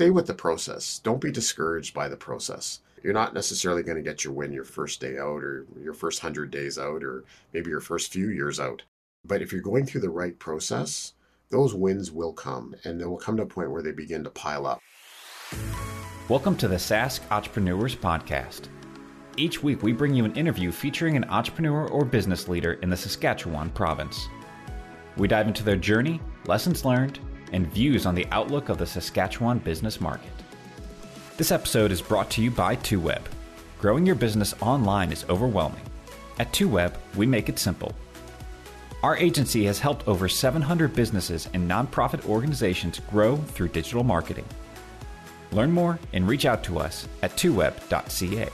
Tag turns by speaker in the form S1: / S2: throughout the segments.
S1: stay with the process. Don't be discouraged by the process. You're not necessarily going to get your win your first day out or your first 100 days out or maybe your first few years out. But if you're going through the right process, those wins will come and they will come to a point where they begin to pile up.
S2: Welcome to the Sask Entrepreneurs Podcast. Each week, we bring you an interview featuring an entrepreneur or business leader in the Saskatchewan province. We dive into their journey, lessons learned, and views on the outlook of the Saskatchewan business market. This episode is brought to you by 2Web. Growing your business online is overwhelming. At 2Web, we make it simple. Our agency has helped over 700 businesses and nonprofit organizations grow through digital marketing. Learn more and reach out to us at 2web.ca.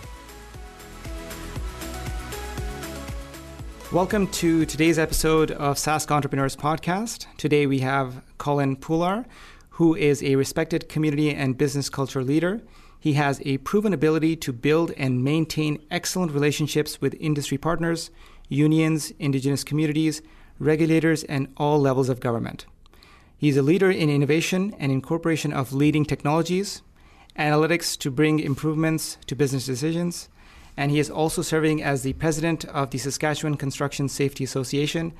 S3: Welcome to today's episode of Sask Entrepreneurs Podcast. Today we have Colin Pullar, who is a respected community and business culture leader. He has a proven ability to build and maintain excellent relationships with industry partners, unions, indigenous communities, regulators, and all levels of government. He's a leader in innovation and incorporation of leading technologies, analytics to bring improvements to business decisions, and he is also serving as the president of the Saskatchewan Construction Safety Association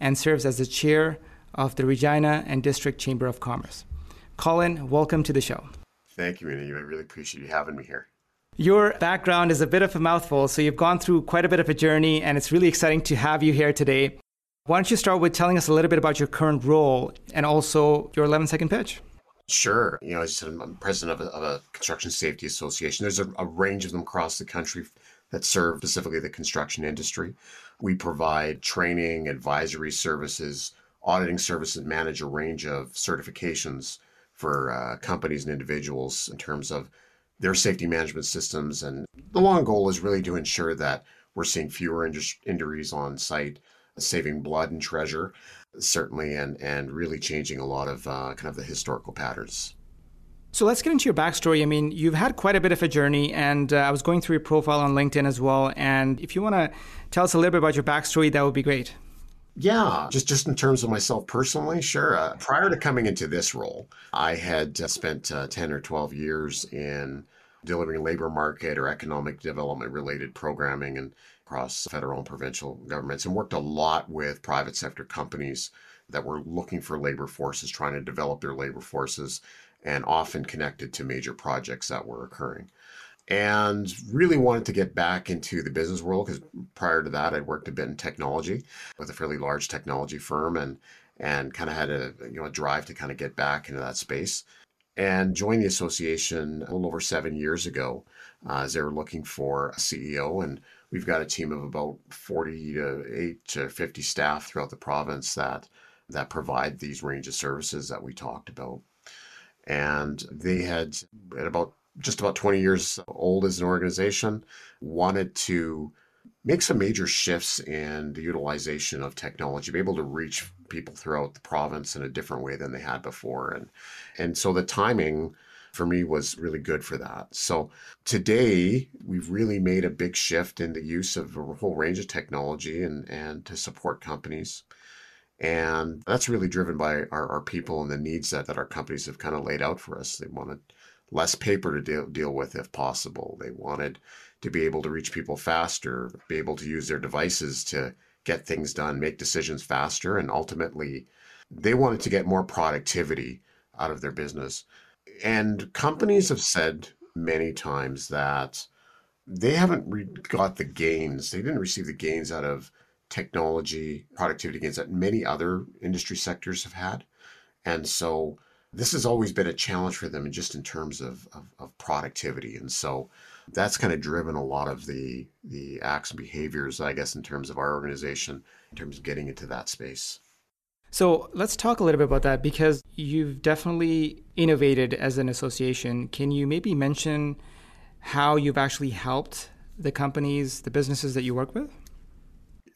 S3: and serves as the chair of the Regina and District Chamber of Commerce. Colin, welcome to the show.
S1: Thank you, Minnie. I really appreciate you having me here.
S3: Your background is a bit of a mouthful, so you've gone through quite a bit of a journey, and it's really exciting to have you here today. Why don't you start with telling us a little bit about your current role and also your 11 second pitch?
S1: Sure. You know, as I said, I'm president of a, of a construction safety association. There's a, a, range of them across the country that serve specifically the construction industry. We provide training, advisory services, auditing services, manage a range of certifications for uh, companies and individuals in terms of their safety management systems. And the long goal is really to ensure that we're seeing fewer injuries on site, saving blood and treasure, certainly, and, and really changing a lot of uh, kind of the historical patterns.
S3: So let's get into your backstory. I mean, you've had quite a bit of a journey, and uh, I was going through your profile on LinkedIn as well. And if you want to tell us a little bit about your backstory, that would be great.
S1: Yeah, just just in terms of myself personally, sure. Uh, prior to coming into this role, I had uh, spent uh, ten or twelve years in delivering labor market or economic development related programming and across federal and provincial governments, and worked a lot with private sector companies that were looking for labor forces, trying to develop their labor forces and often connected to major projects that were occurring. And really wanted to get back into the business world because prior to that, I'd worked a bit in technology with a fairly large technology firm and and kind of had a you know a drive to kind of get back into that space and joined the association a little over seven years ago uh, as they were looking for a CEO. And we've got a team of about 40 to 8 to 50 staff throughout the province that that provide these range of services that we talked about and they had at about just about 20 years old as an organization wanted to make some major shifts in the utilization of technology be able to reach people throughout the province in a different way than they had before. And and so the timing for me was really good for that. So today we've really made a big shift in the use of a whole range of technology and and to support companies and that's really driven by our, our people and the needs that, that our companies have kind of laid out for us. They wanted less paper to deal, deal with if possible. They wanted to be able to reach people faster, be able to use their devices to get things done, make decisions faster, and ultimately they wanted to get more productivity out of their business. And companies have said many times that they haven't re- got the gains, they didn't receive the gains out of technology, productivity gains that many other industry sectors have had. And so this has always been a challenge for them just in terms of, of, of productivity. And so that's kind of driven a lot of the the acts and behaviors, I guess, in terms of our organization, in terms of getting into that space.
S3: So let's talk a little bit about that because you've definitely innovated as an association. Can you maybe mention how you've actually helped the companies, the businesses that you work with?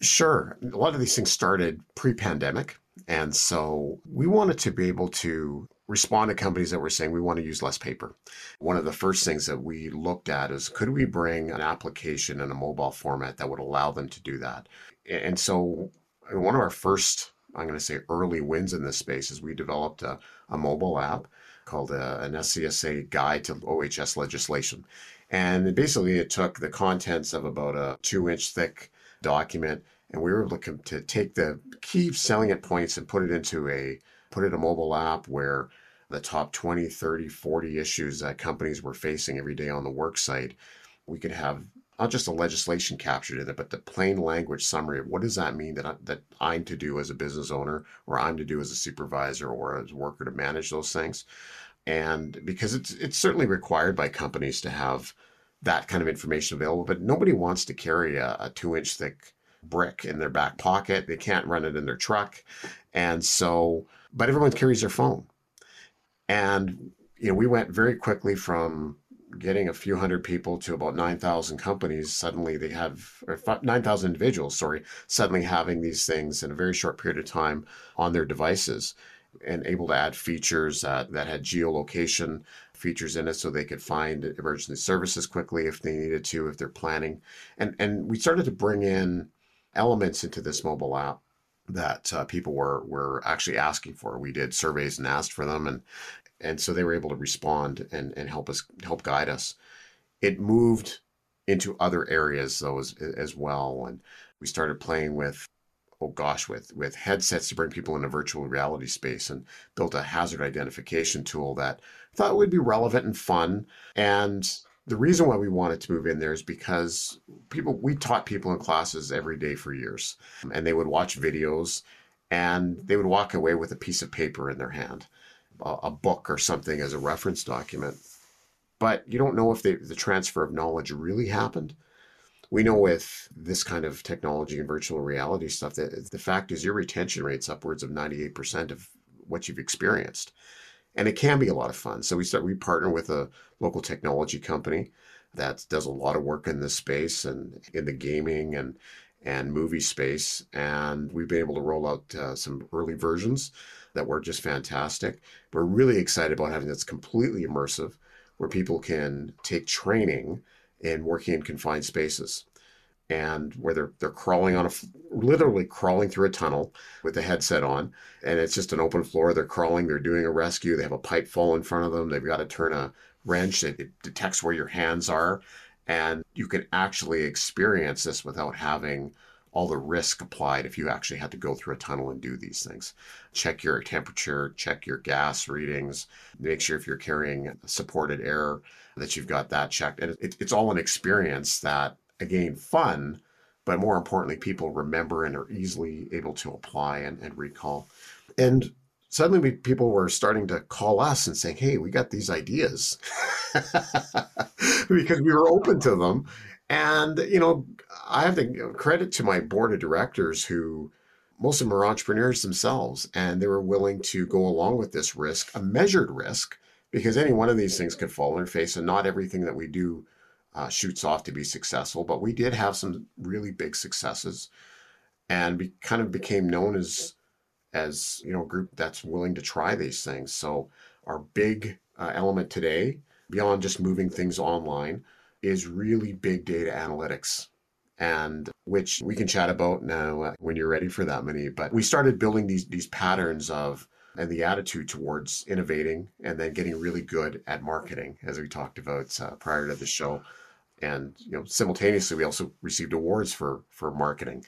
S1: Sure. A lot of these things started pre pandemic. And so we wanted to be able to respond to companies that were saying we want to use less paper. One of the first things that we looked at is could we bring an application in a mobile format that would allow them to do that? And so one of our first, I'm going to say early wins in this space is we developed a, a mobile app called uh, a, an SCSA Guide to OHS Legislation. And basically, it took the contents of about a two inch thick document, and we were able to take the key salient points and put it into a put it a mobile app where the top 20, 30, 40 issues that companies were facing every day on the work site, we could have not just the legislation captured in it, but the plain language summary of what does that mean that, I, that I'm to do as a business owner, or I'm to do as a supervisor or as a worker to manage those things. And because it's it's certainly required by companies to have that kind of information available, but nobody wants to carry a, a two inch thick brick in their back pocket. They can't run it in their truck. And so, but everyone carries their phone. And, you know, we went very quickly from getting a few hundred people to about 9,000 companies. Suddenly they have, or 9,000 individuals, sorry, suddenly having these things in a very short period of time on their devices and able to add features that, that had geolocation features in it so they could find emergency services quickly if they needed to, if they're planning. And, and we started to bring in elements into this mobile app that uh, people were were actually asking for. We did surveys and asked for them, and and so they were able to respond and and help us help guide us. It moved into other areas though as, as well, and we started playing with oh gosh with with headsets to bring people in a virtual reality space and built a hazard identification tool that I thought would be relevant and fun. And the reason why we wanted to move in there is because people we taught people in classes every day for years and they would watch videos and they would walk away with a piece of paper in their hand a, a book or something as a reference document. But you don't know if they, the transfer of knowledge really happened we know with this kind of technology and virtual reality stuff that the fact is your retention rate's upwards of 98% of what you've experienced and it can be a lot of fun. So we start we partner with a local technology company that does a lot of work in this space and in the gaming and and movie space, and we've been able to roll out uh, some early versions that were just fantastic. We're really excited about having this completely immersive, where people can take training in working in confined spaces and where they're they're crawling on a literally crawling through a tunnel with the headset on and it's just an open floor they're crawling they're doing a rescue they have a pipe fall in front of them they've got to turn a wrench it, it detects where your hands are and you can actually experience this without having all the risk applied if you actually had to go through a tunnel and do these things. Check your temperature, check your gas readings, make sure if you're carrying supported air that you've got that checked. And it, it's all an experience that again, fun, but more importantly, people remember and are easily able to apply and, and recall. And suddenly we, people were starting to call us and saying, hey, we got these ideas because we were open to them. And, you know, I have to give credit to my board of directors who most of them are entrepreneurs themselves and they were willing to go along with this risk, a measured risk, because any one of these things could fall in their face and not everything that we do uh, shoots off to be successful. But we did have some really big successes, and we kind of became known as as you know a group that's willing to try these things. So our big uh, element today, beyond just moving things online, is really big data analytics. And which we can chat about now uh, when you're ready for that, many. But we started building these these patterns of and the attitude towards innovating and then getting really good at marketing, as we talked about uh, prior to the show. And you know, simultaneously, we also received awards for for marketing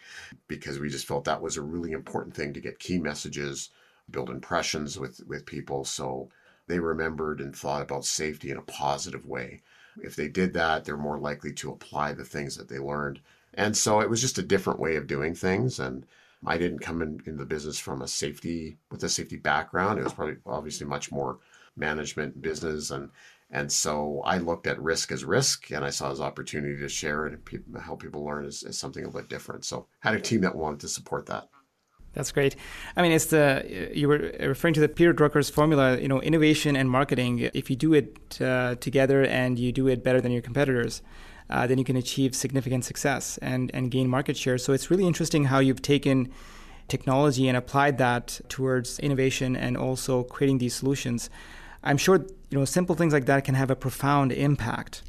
S1: because we just felt that was a really important thing to get key messages, build impressions with with people, so they remembered and thought about safety in a positive way. If they did that, they're more likely to apply the things that they learned. And so it was just a different way of doing things. And I didn't come in, in the business from a safety with a safety background. It was probably obviously much more management business and and so I looked at risk as risk and I saw as opportunity to share and help people learn as, as something a bit different. So had a team that wanted to support that.
S3: That's great. I mean, it's the you were referring to the Peter Drucker's formula. You know, innovation and marketing. If you do it uh, together and you do it better than your competitors, uh, then you can achieve significant success and, and gain market share. So it's really interesting how you've taken technology and applied that towards innovation and also creating these solutions. I'm sure you know simple things like that can have a profound impact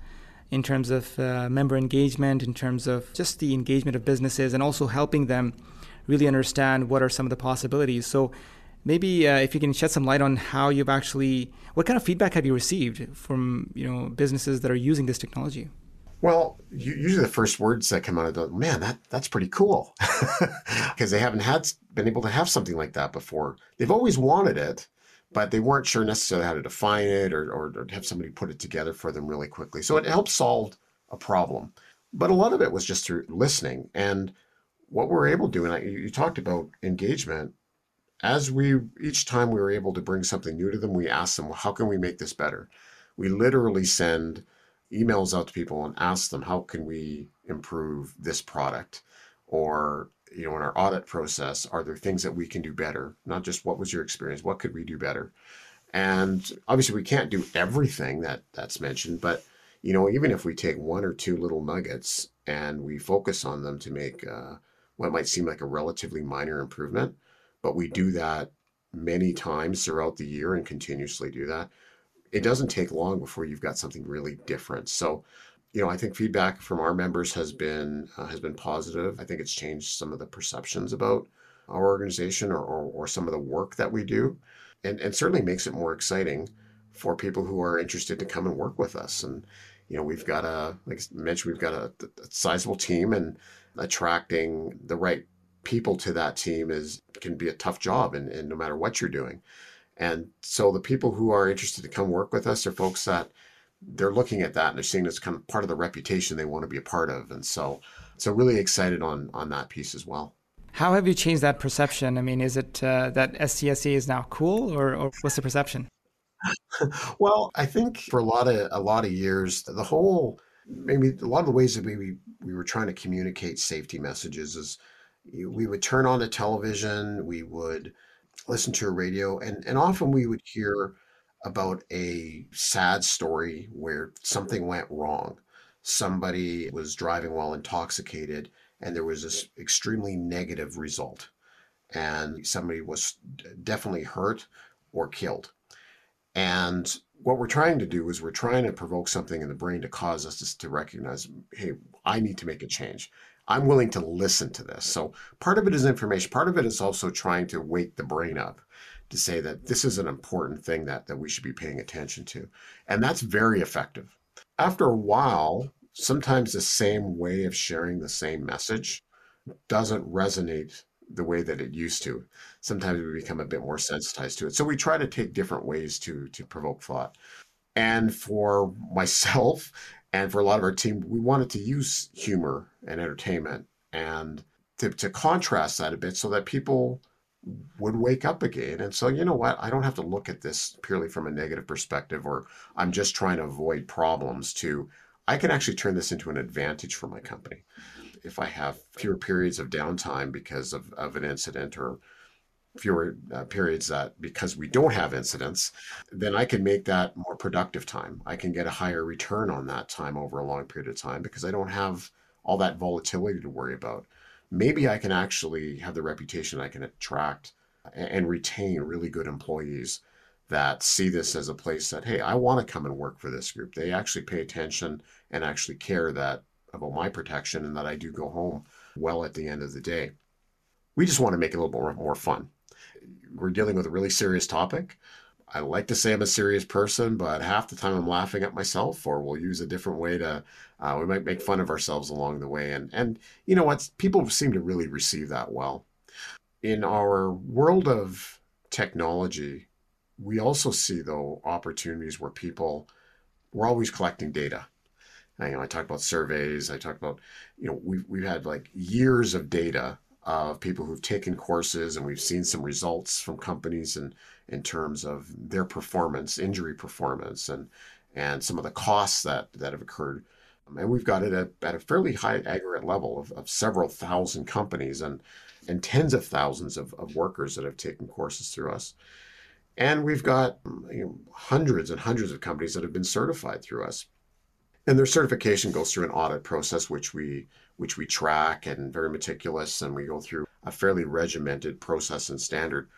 S3: in terms of uh, member engagement, in terms of just the engagement of businesses, and also helping them really understand what are some of the possibilities. So Maybe uh, if you can shed some light on how you've actually, what kind of feedback have you received from you know businesses that are using this technology?
S1: Well, usually the first words that come out of the man that that's pretty cool because they haven't had been able to have something like that before. They've always wanted it, but they weren't sure necessarily how to define it or, or, or have somebody put it together for them really quickly. So it helps solve a problem. But a lot of it was just through listening and what we're able to do. And I, you talked about engagement as we each time we were able to bring something new to them, we asked them, well, how can we make this better? We literally send emails out to people and ask them, how can we improve this product? Or, you know, in our audit process, are there things that we can do better? Not just what was your experience, what could we do better? And obviously we can't do everything that that's mentioned, but you know, even if we take one or two little nuggets and we focus on them to make uh, what might seem like a relatively minor improvement, but we do that many times throughout the year and continuously do that. It doesn't take long before you've got something really different. So, you know, I think feedback from our members has been uh, has been positive. I think it's changed some of the perceptions about our organization or, or, or some of the work that we do, and and certainly makes it more exciting for people who are interested to come and work with us. And you know, we've got a like I mentioned, we've got a, a sizable team, and attracting the right people to that team is can be a tough job and, and no matter what you're doing and so the people who are interested to come work with us are folks that they're looking at that and they're seeing it's kind of part of the reputation they want to be a part of. And so so really excited on on that piece as well.
S3: How have you changed that perception? I mean is it uh, that scsa is now cool or, or what's the perception?
S1: Well i think for a lot of a lot of years the whole maybe a lot of the ways that we we were trying to communicate safety messages is we would turn on the television, we would listen to a radio, and, and often we would hear about a sad story where something went wrong. Somebody was driving while intoxicated, and there was this extremely negative result. And somebody was definitely hurt or killed. And what we're trying to do is we're trying to provoke something in the brain to cause us to, to recognize, hey, I need to make a change. I'm willing to listen to this. So part of it is information. Part of it is also trying to wake the brain up to say that this is an important thing that, that we should be paying attention to. And that's very effective. After a while, sometimes the same way of sharing the same message doesn't resonate the way that it used to. Sometimes we become a bit more sensitized to it. So we try to take different ways to to provoke thought. And for myself and for a lot of our team, we wanted to use humor and entertainment and to, to contrast that a bit so that people would wake up again and so you know what? I don't have to look at this purely from a negative perspective or i'm just trying to avoid problems to i can actually turn this into an advantage for my company. If i have fewer periods of downtime because of, of an incident or fewer uh, periods that because we don't have incidents, then I can make that more productive time. I can get a higher return on that time over a long period of time because I don't have all that volatility to worry about. Maybe I can actually have the reputation I can attract and retain really good employees that see this as a place that, hey, I want to come and work for this group. They actually pay attention and actually care that about my protection and that I do go home well at the end of the day. We just want to make it a little more, more fun we're dealing with a really serious topic. I like to say I'm a serious person, but half the time I'm laughing at myself, or we'll use a different way to. Uh, we might make fun of ourselves along the way, and and you know what? People seem to really receive that well. In our world of technology, we also see though opportunities where people we're always collecting data. I, you know, I talk about surveys. I talk about you know we've we've had like years of data of people who've taken courses, and we've seen some results from companies in, in terms of their performance, injury performance, and and some of the costs that that have occurred. And we've got it at, at a fairly high aggregate level of, of several thousand companies and and tens of thousands of, of workers that have taken courses through us. And we've got you know, hundreds and hundreds of companies that have been certified through us. And their certification goes through an audit process, which we which we track and very meticulous, and we go through a fairly regimented process and standard.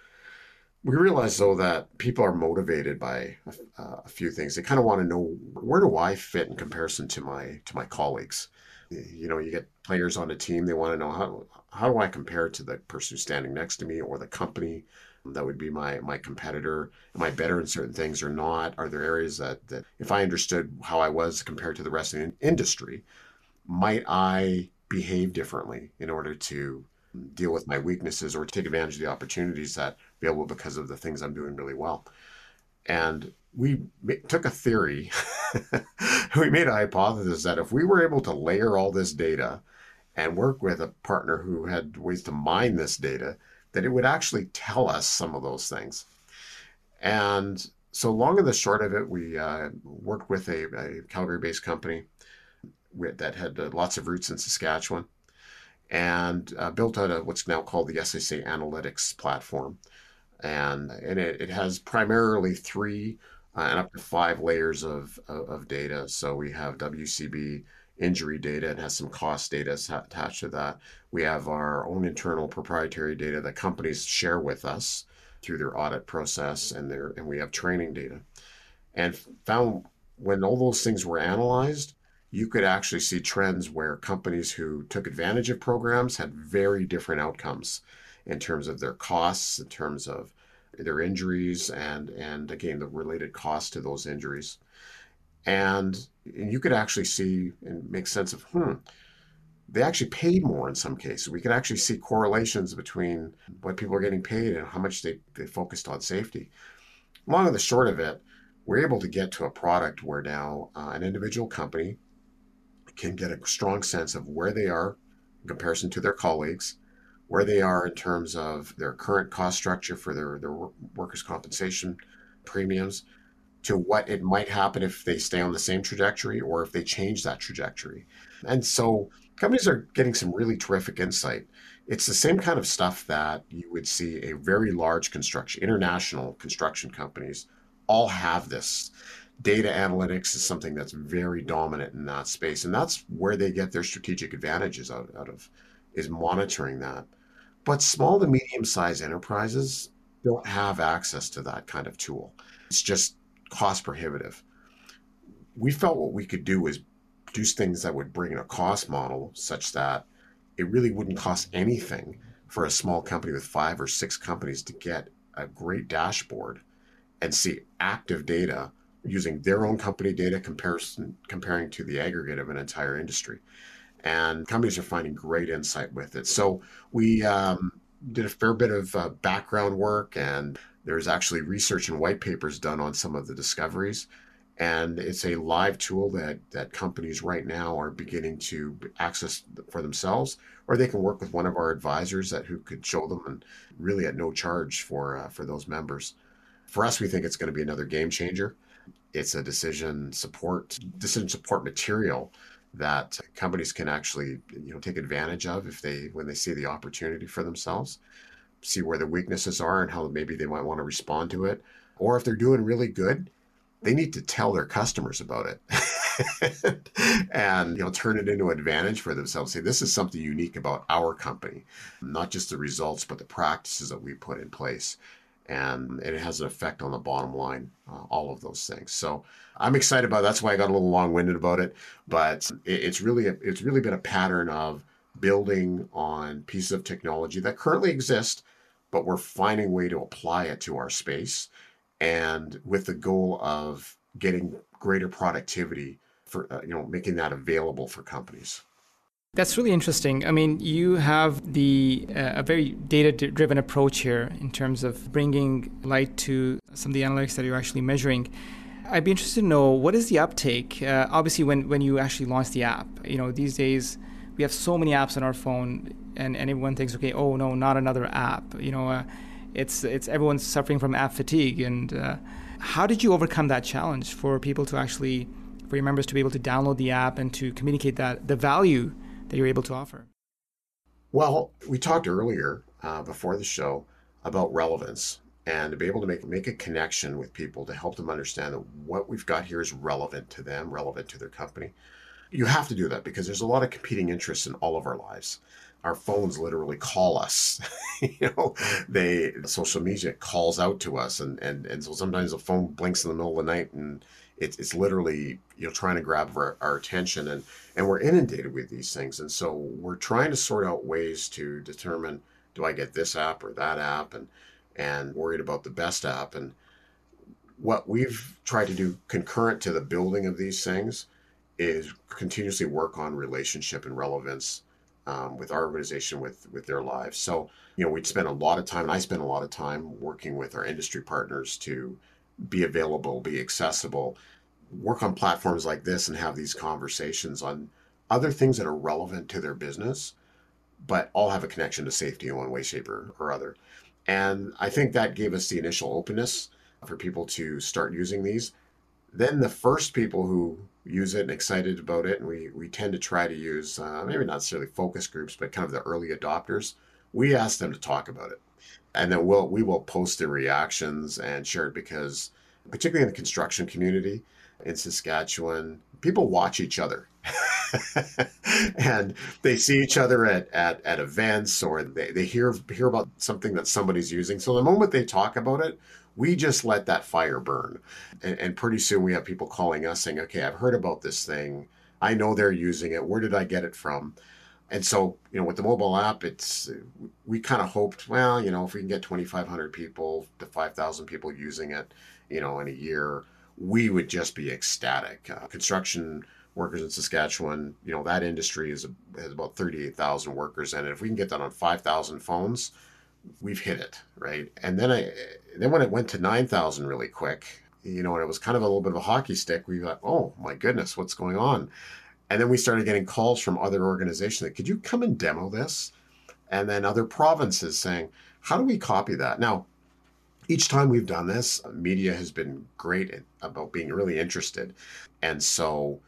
S1: We realize though that people are motivated by a, a few things. They kind of want to know where do I fit in comparison to my to my colleagues. You know, you get players on a team. They want to know how how do I compare to the person standing next to me or the company that would be my my competitor. Am I better in certain things or not? Are there areas that that if I understood how I was compared to the rest of the industry, might I behave differently in order to deal with my weaknesses or take advantage of the opportunities that available because of the things I'm doing really well? And we took a theory, we made a hypothesis that if we were able to layer all this data and work with a partner who had ways to mine this data, that it would actually tell us some of those things. And so, long and the short of it, we uh, worked with a, a Calgary based company that had uh, lots of roots in Saskatchewan and uh, built out a, what's now called the SSA Analytics platform. And, and it, it has primarily three uh, and up to five layers of, of, of, data. So we have WCB injury data and has some cost data attached to that. We have our own internal proprietary data that companies share with us through their audit process and their and we have training data. And found when all those things were analyzed, you could actually see trends where companies who took advantage of programs had very different outcomes in terms of their costs, in terms of their injuries, and and again the related cost to those injuries. And, you could actually see and make sense of hmm, they actually paid more in some cases. We could actually see correlations between what people are getting paid and how much they, they focused on safety. Long and the short of it, we're able to get to a product where now uh, an individual company can get a strong sense of where they are in comparison to their colleagues, where they are in terms of their current cost structure for their, their workers' compensation premiums, to what it might happen if they stay on the same trajectory or if they change that trajectory. And so companies are getting some really terrific insight. It's the same kind of stuff that you would see a very large construction, international construction companies all have this data analytics is something that's very dominant in that space and that's where they get their strategic advantages out, out of is monitoring that but small to medium sized enterprises don't have access to that kind of tool it's just cost prohibitive. We felt what we could do is produce things that would bring in a cost model such that it really wouldn't cost anything for a small company with five or six companies to get a great dashboard and see active data using their own company data comparison comparing to the aggregate of an entire industry. And companies are finding great insight with it. So we um, did a fair bit of uh, background work and there's actually research and white papers done on some of the discoveries and it's a live tool that that companies right now are beginning to access for themselves or they can work with one of our advisors that who could show them and really at no charge for uh, for those members. For us we think it's going to be another game changer. It's a decision support decision support material that companies can actually you know take advantage of if they when they see the opportunity for themselves see where the weaknesses are and how maybe they might want to respond to it or if they're doing really good they need to tell their customers about it and you know turn it into advantage for themselves say this is something unique about our company not just the results but the practices that we put in place and it has an effect on the bottom line, uh, all of those things. So I'm excited about. It. That's why I got a little long-winded about it, but it, it's really a, it's really been a pattern of building on pieces of technology that currently exist, but we're finding a way to apply it to our space, and with the goal of getting greater productivity for uh, you know making that available for companies.
S3: That's really interesting. I mean, you have the uh, a very data-driven approach here in terms of bringing light to some of the analytics that you're actually measuring. I'd be interested to know what is the uptake. Uh, obviously, when when you actually launch the app, you know these days we have so many apps on our phone, and, and everyone thinks, okay, oh no, not another app. You know, uh, it's it's everyone's suffering from app fatigue. And uh, how did you overcome that challenge for people to actually, for your members to be able to download the app and to communicate that the value that you're able to offer?
S1: Well, we talked earlier uh, before the show about relevance and to be able to make make a connection with people to help them understand that what we've got here is relevant to them, relevant to their company. You have to do that because there's a lot of competing interests in all of our lives. Our phones literally call us. you know, they social media calls out to us, and and and so sometimes the phone blinks in the middle of the night and it's, it's literally you know trying to grab our, our attention and and we're inundated with these things and so we're trying to sort out ways to determine do i get this app or that app and and worried about the best app. And what we've tried to do concurrent to the building of these things is continuously work on relationship and relevance um, with our organization with with their lives. So you know we'd spend a lot of time, and I spend a lot of time working with our industry partners to be available, be accessible, work on platforms like this, and have these conversations on other things that are relevant to their business, but all have a connection to safety in one way, shape, or, or other. And I think that gave us the initial openness for people to start using these. Then the first people who use it and excited about it, and we, we tend to try to use uh, maybe not necessarily focus groups, but kind of the early adopters. We ask them to talk about it, and then we'll we will post their reactions and share it because, particularly in the construction community in Saskatchewan, people watch each other. and they see each other at, at, at events or they, they hear hear about something that somebody's using. So the moment they talk about it, we just let that fire burn. And, and pretty soon we have people calling us saying, okay, I've heard about this thing. I know they're using it. Where did I get it from? And so, you know, with the mobile app, it's we kind of hoped, well, you know, if we can get 2,500 people to 5,000 people using it, you know, in a year, we would just be ecstatic. Uh, construction workers in Saskatchewan, you know, that industry is a, has about 38,000 workers in it. If we can get that on 5,000 phones, we've hit it, right? And then I, then when it went to 9,000 really quick, you know, and it was kind of a little bit of a hockey stick, we thought, oh my goodness, what's going on? And then we started getting calls from other organizations that, could you come and demo this? And then other provinces saying, how do we copy that? Now, each time we've done this, media has been great about being really interested. And so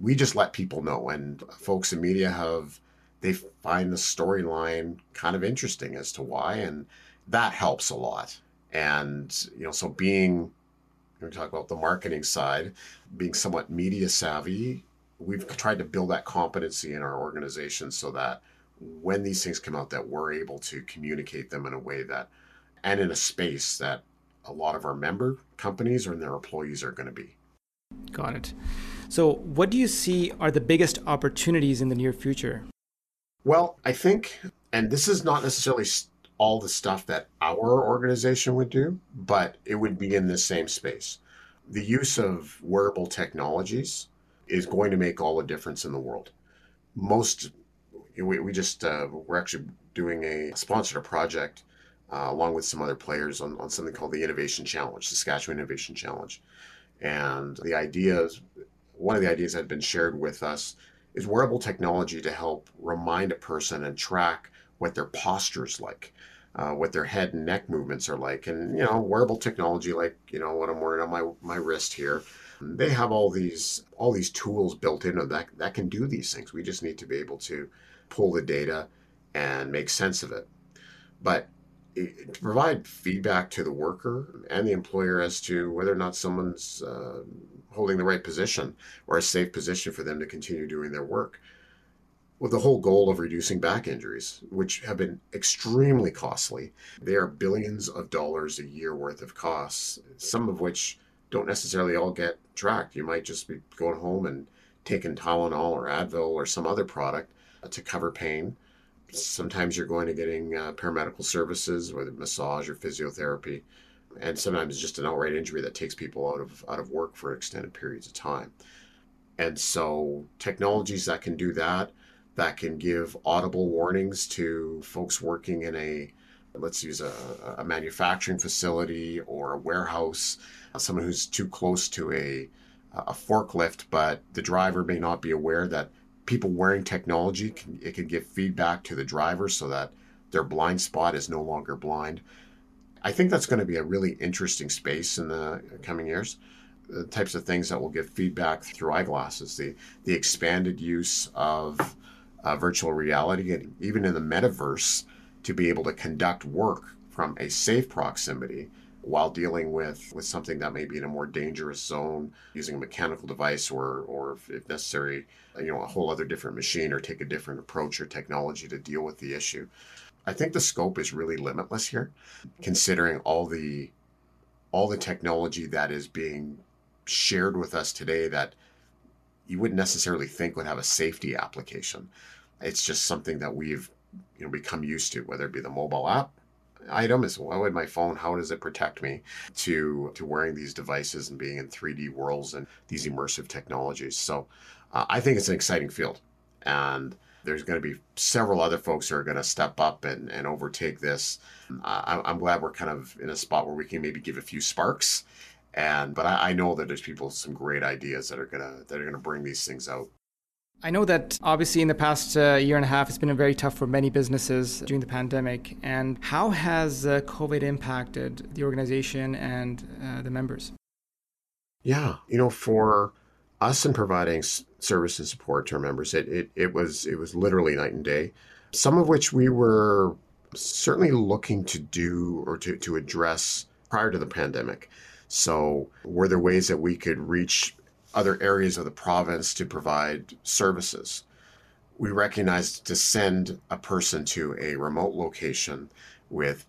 S1: we just let people know. And folks in media have, they find the storyline kind of interesting as to why. And that helps a lot. And, you know, so being, we talk about the marketing side, being somewhat media savvy, we've tried to build that competency in our organization so that when these things come out that we're able to communicate them in a way that and in a space that a lot of our member companies or their employees are going to be.
S3: Got it. So, what do you see are the biggest opportunities in the near future?
S1: Well, I think, and this is not necessarily all the stuff that our organization would do, but it would be in the same space. The use of wearable technologies is going to make all the difference in the world. Most, we, we just, uh, we're actually doing a sponsored a project uh, along with some other players on, on something called the Innovation Challenge, Saskatchewan Innovation Challenge. And the ideas, one of the ideas had been shared with us is wearable technology to help remind a person and track what their posture is like, uh, what their head and neck movements are like. And, you know, wearable technology like, you know, what I'm wearing on my, my wrist here, they have all these all these tools built into that that can do these things. We just need to be able to pull the data and make sense of it. But to provide feedback to the worker and the employer as to whether or not someone's uh, holding the right position or a safe position for them to continue doing their work. With the whole goal of reducing back injuries, which have been extremely costly. They are billions of dollars a year worth of costs, some of which don't necessarily all get tracked. You might just be going home and taking Tylenol or Advil or some other product to cover pain sometimes you're going to getting uh, paramedical services, whether massage or physiotherapy, and sometimes just an outright injury that takes people out of out of work for extended periods of time. And so technologies that can do that, that can give audible warnings to folks working in a let's use a, a manufacturing facility or a warehouse, someone who's too close to a a forklift, but the driver may not be aware that people wearing technology can, it can give feedback to the driver so that their blind spot is no longer blind. I think that's going to be a really interesting space in the coming years. The types of things that will give feedback through eyeglasses, the the expanded use of uh, virtual reality, and even in the metaverse, to be able to conduct work from a safe proximity while dealing with, with something that may be in a more dangerous zone using a mechanical device or, or if necessary, you know, a whole other different machine or take a different approach or technology to deal with the issue. I think the scope is really limitless here, considering all the all the technology that is being shared with us today that you wouldn't necessarily think would have a safety application. It's just something that we've you know become used to, whether it be the mobile app, item is why would my phone how does it protect me to to wearing these devices and being in 3d worlds and these immersive technologies? So uh, i think it's an exciting field and there's going to be several other folks who are going to step up and, and overtake this. Uh, i'm glad we're kind of in a spot where we can maybe give a few sparks and but I, I know that there's people some great ideas that are gonna that are gonna bring these things out
S3: I know that obviously in the past uh, year and a half, it's been very tough for many businesses during the pandemic. And how has uh, COVID impacted the organization and uh, the members?
S1: Yeah, you know, for us in providing service and support to our members, it, it, it was it was literally night and day. Some of which we were certainly looking to do or to, to address prior to the pandemic. So, were there ways that we could reach other areas of the province to provide services. We recognized to send a person to a remote location with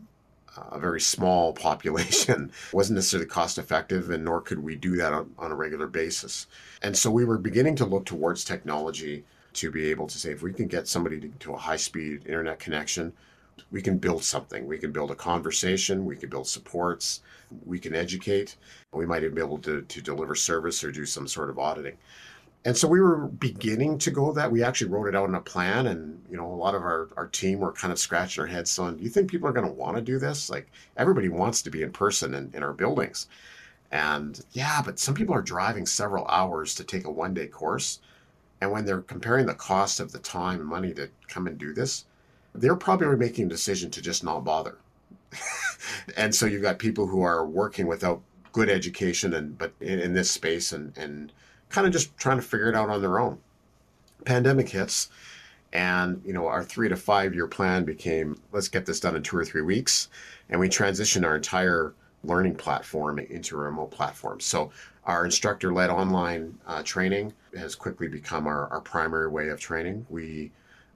S1: uh, a very small population wasn't necessarily cost effective, and nor could we do that on, on, a regular basis. And so we were beginning to look towards technology to be able to say if we can get somebody to, to a high speed internet connection, we can build something. We can build a conversation, we can build supports, we can educate, we might even be able to, to deliver service or do some sort of auditing. And so we were beginning to go that. We actually wrote it out in a plan, and you know, a lot of our, our team were kind of scratching their heads saying, Do you think people are going to want to do this? Like, everybody wants to be in person in, in our buildings. And yeah, but some people are driving several hours to take a one day course. And when they're comparing the cost of the time and money to come and do this, they're probably making a decision to just not bother. And so you've got people who are working without good education and but in, in this space and and kind of just trying to figure it out on their own. Pandemic hits, and you know our three to five year plan became let's get this done in two or three weeks, and we transitioned our entire learning platform into a remote platform. So our instructor led online uh, training has quickly become our, our primary way of training. We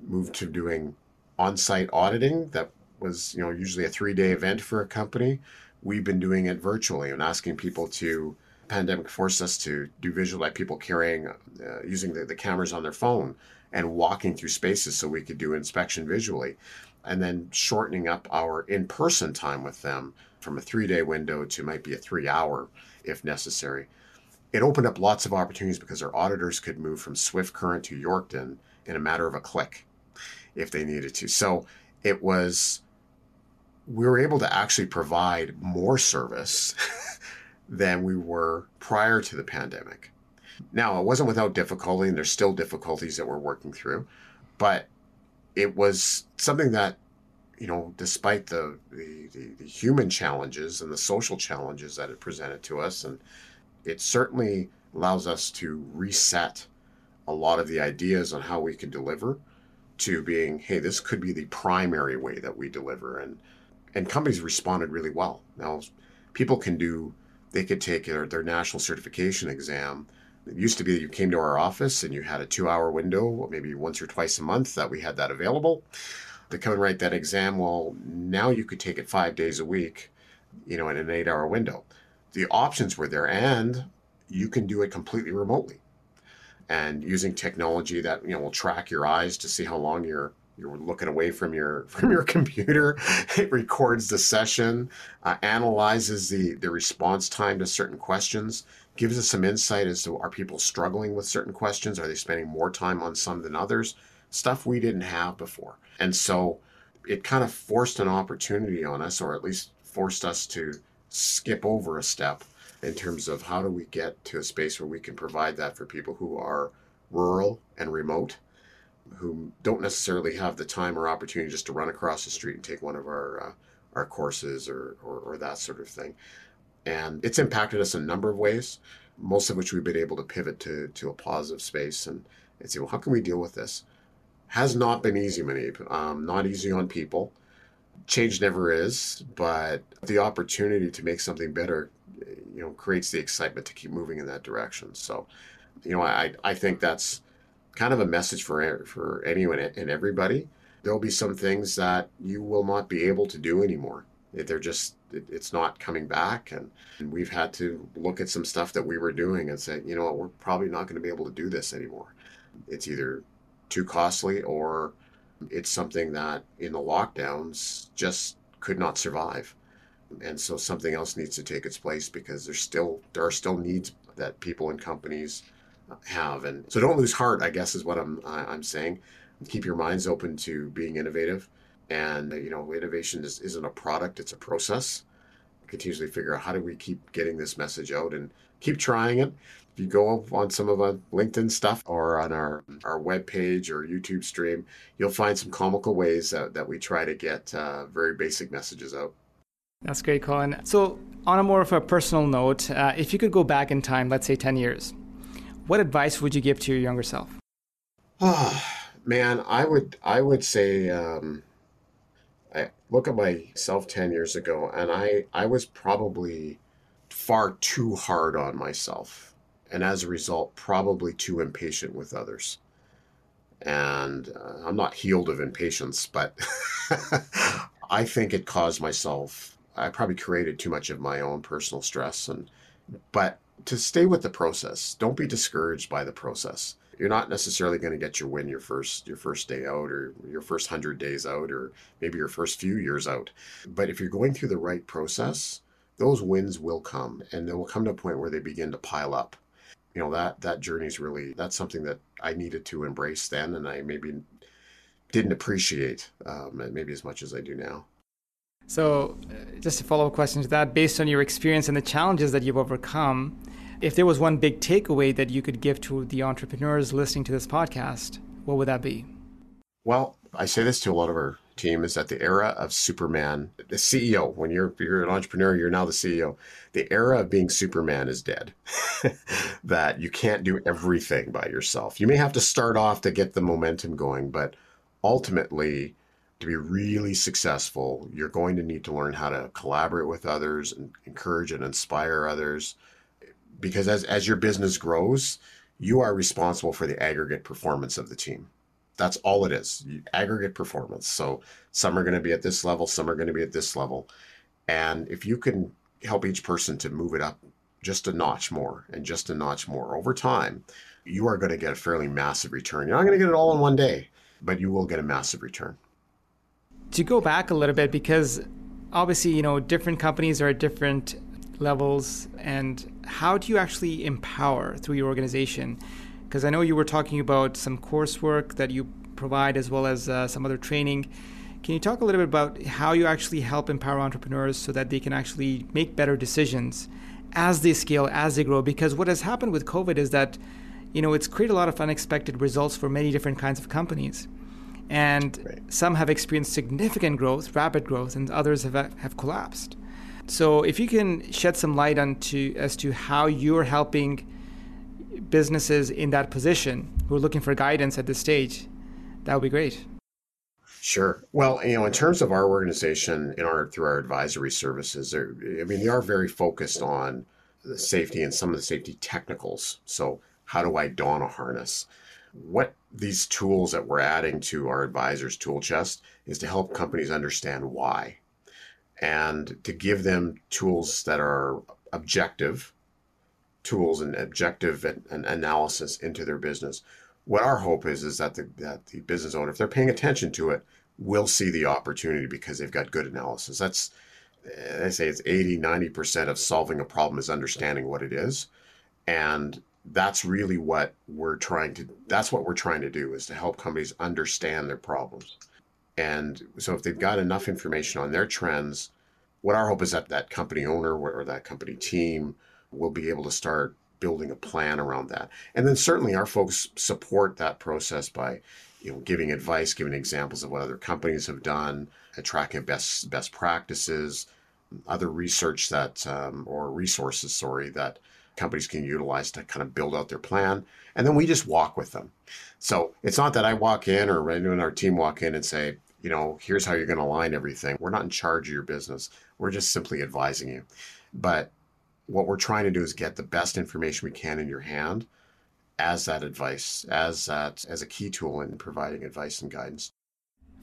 S1: moved to doing on-site auditing that was you know usually a three-day event for a company. We've been doing it virtually and asking people to pandemic forced us to do visual like people carrying uh, using the, the cameras on their phone and walking through spaces so we could do inspection visually. And then shortening up our in-person time with them from a three-day window to might be a three-hour if necessary. It opened up lots of opportunities because our auditors could move from swift current to yorkton in a matter of a click if they needed to. So it was, we were able to actually provide more service than we were prior to the pandemic. Now, it wasn't without difficulty, and there's still difficulties that we're working through, but it was something that, you know, despite the, the, the, the human challenges and the social challenges that it presented to us, and it certainly allows us to reset a lot of the ideas on how we can deliver to being, hey, this could be the primary way that we deliver. And and companies responded really well. Now, people can do, they could take their, their national certification exam. It used to be that you came to our office and you had a two hour window, maybe once or twice a month, that we had that available to come and write that exam. Well, now you could take it five days a week, you know, in an eight hour window. The options were there, and you can do it completely remotely and using technology that you know will track your eyes to see how long you're you're looking away from your from your computer. It records the session uh, analyzes the the response time to certain questions gives us some insight as to are people struggling with certain questions? Are they spending more time on some than others? Stuff we didn't have before. And so it kind of forced an opportunity on us or at least forced us to skip over a step in terms of how do we get to a space where we can provide that for people who are rural and remote, who don't necessarily have the time or opportunity just to run across the street and take one of our uh, our courses or, or, or that sort of thing. And it's impacted us in a number of ways, most of which we've been able to pivot to to a positive space and, and say, well, how can we deal with this? Has not been easy, Manib. Um, not easy on people. Change never is, but the opportunity to make something better you know creates the excitement to keep moving in that direction. So, you know, I I think that's kind of a message for for anyone and everybody. There'll be some things that you will not be able to do anymore. They're just it's not coming back, and, and we've had to look at some stuff that we were doing and say, you know what, we're probably not going to be able to do this anymore. It's either too costly or it's something that in the lockdowns just could not survive. And so something else needs to take its place because there's still there are still needs that people and companies have. And so don't lose heart, I guess is what I'm I'm saying. Keep your minds open to being innovative. And you know, innovation is, isn't a product, it's a process. Continuously figure out how do we keep getting this message out and keep trying it. If you go on some of our LinkedIn stuff or on our, our web page or YouTube stream, you'll find some comical ways that, that we try to get uh, very basic messages out.
S3: That's great, Colin. So, on a more of a personal note, uh, if you could go back in time, let's say 10 years, what advice would you give to your younger self?
S1: Oh, man, I would I would say um, I look at myself 10 years ago and I I was probably far too hard on myself and as a result probably too impatient with others. And uh, I'm not healed of impatience, but I think it caused myself I probably created too much of my own personal stress and but to stay with the process. Don't be discouraged by the process. You're not necessarily going to get your win your first your first day out or your first 100 days out or maybe your first few years out. But if you're going through the right process, those wins will come and they will come to a point where they begin to pile up. You know, that that journey is really that's something that I needed to embrace then and I maybe didn't appreciate um, maybe as much as I do now.
S3: So, uh, just a follow up question to that, based on your experience and the challenges that you've overcome, if there was one big takeaway that you could give to the entrepreneurs listening to this podcast, what would that be?
S1: Well, I say this to a lot of our team is that the era of Superman, the CEO, when you're you're an entrepreneur, you're now the CEO. The era of being Superman is dead. that you can't do everything by yourself. You may have to start off to get the momentum going, but ultimately to be really successful, you're going to need to learn how to collaborate with others and encourage and inspire others. Because as, as your business grows, you are responsible for the aggregate performance of the team. That's all it is aggregate performance. So some are going to be at this level, some are going to be at this level. And if you can help each person to move it up just a notch more and just a notch more over time, you are going to get a fairly massive return. You're not going to get it all in one day, but you will get a massive return
S3: to go back a little bit because obviously you know different companies are at different levels and how do you actually empower through your organization? Because i know you were talking about some coursework that you provide as well as uh, some other training. Can you talk a little bit about how you actually help empower entrepreneurs so that they can actually make better decisions as they scale as they grow? Because what has happened with covid is that you know it's created a lot of unexpected results for many different kinds of companies and right. some have experienced significant growth, rapid growth, and others have uh, have collapsed. So, if you can shed some light on to, as to how you're helping businesses in that position who are looking for guidance at this stage, that would be great.
S1: Sure. Well, you know, in terms of our organization, in our through our advisory services, I mean, they are very focused on the safety and some of the safety technicals. So, how do I don a harness? What these tools that we're adding to our advisors tool chest is to help companies understand why and to give them tools that are objective tools and objective and, and analysis into their business. What our hope is is that the, that the business owner, if they're paying attention to it, will see the opportunity because they've got good analysis. That's they say it's 80, 90% of solving a problem is understanding what it is. And that's really what we're trying to that's what we're trying to do is to help companies understand their problems. And so if they've got enough information on their trends what our hope is that that company owner or that company team will be able to start building a plan around that. And then certainly our folks support that process by you know giving advice giving examples of what other companies have done tracking best best practices other research that um, or resources sorry that companies can utilize to kind of build out their plan. And then we just walk with them. So it's not that I walk in or anyone in our team walk in and say, you know, here's how you're going to align everything. We're not in charge of your business. We're just simply advising you. But what we're trying to do is get the best information we can in your hand as that advice, as that as a key tool in providing advice and guidance.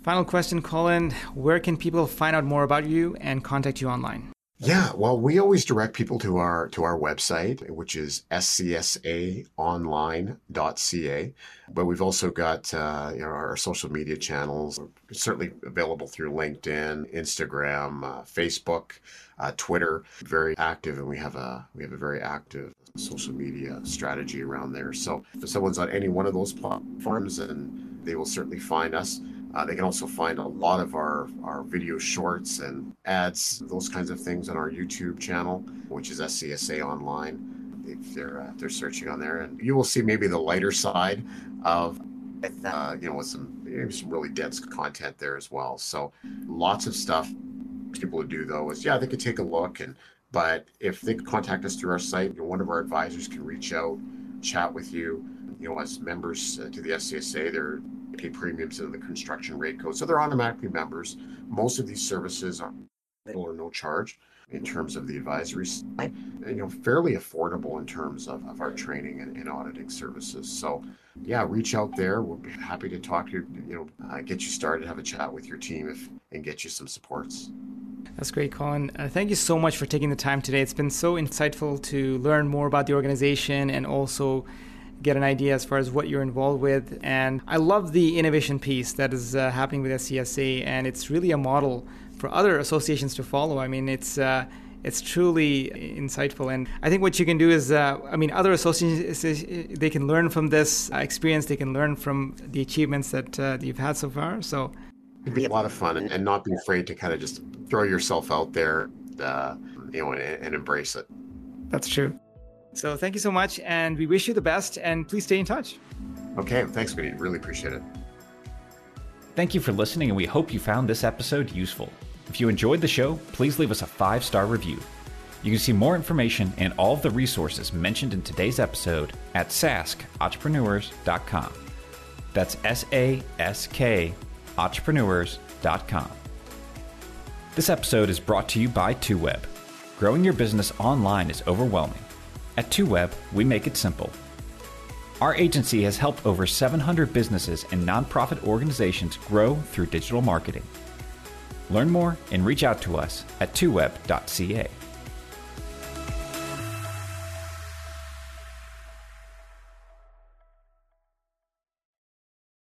S3: Final question, Colin. Where can people find out more about you and contact you online?
S1: Yeah, well, we always direct people to our to our website, which is scsaonline.ca. But we've also got uh, you know our social media channels, certainly available through LinkedIn, Instagram, uh, Facebook, uh, Twitter. Very active, and we have a we have a very active social media strategy around there. So if someone's on any one of those platforms, and they will certainly find us. Uh, they can also find a lot of our, our video shorts and ads, those kinds of things on our YouTube channel, which is SCSA Online. If they're uh, they're searching on there, and you will see maybe the lighter side of, uh, you know, with some maybe some really dense content there as well. So lots of stuff. People to do though is yeah, they could take a look and but if they contact us through our site, you know, one of our advisors can reach out, chat with you. You know, as members uh, to the SCSA, they're pay premiums in the construction rate code. So they're automatically members. Most of these services are little or no charge in terms of the advisory side, you know, fairly affordable in terms of, of our training and, and auditing services. So, yeah, reach out there. We'll be happy to talk to you, you know, uh, get you started, have a chat with your team if, and get you some supports.
S3: That's great, Colin. Uh, thank you so much for taking the time today. It's been so insightful to learn more about the organization and also get an idea as far as what you're involved with. And I love the innovation piece that is uh, happening with SCSA, and it's really a model for other associations to follow. I mean, it's uh, it's truly insightful, and I think what you can do is, uh, I mean, other associations they can learn from this experience. They can learn from the achievements that uh, you've had so far. So.
S1: It'd be a lot of fun and, and not be afraid to kind of just throw yourself out there, uh, you know, and, and embrace it.
S3: That's true. So thank you so much, and we wish you the best, and please stay in touch.
S1: Okay, thanks, Vinny. Really appreciate it.
S2: Thank you for listening, and we hope you found this episode useful. If you enjoyed the show, please leave us a five star review. You can see more information and all of the resources mentioned in today's episode at saskentrepreneurs.com. That's S A S K entrepreneurs.com. This episode is brought to you by 2Web. Growing your business online is overwhelming at 2Web, we make it simple. Our agency has helped over 700 businesses and nonprofit organizations grow through digital marketing. Learn more and reach out to us at 2web.ca.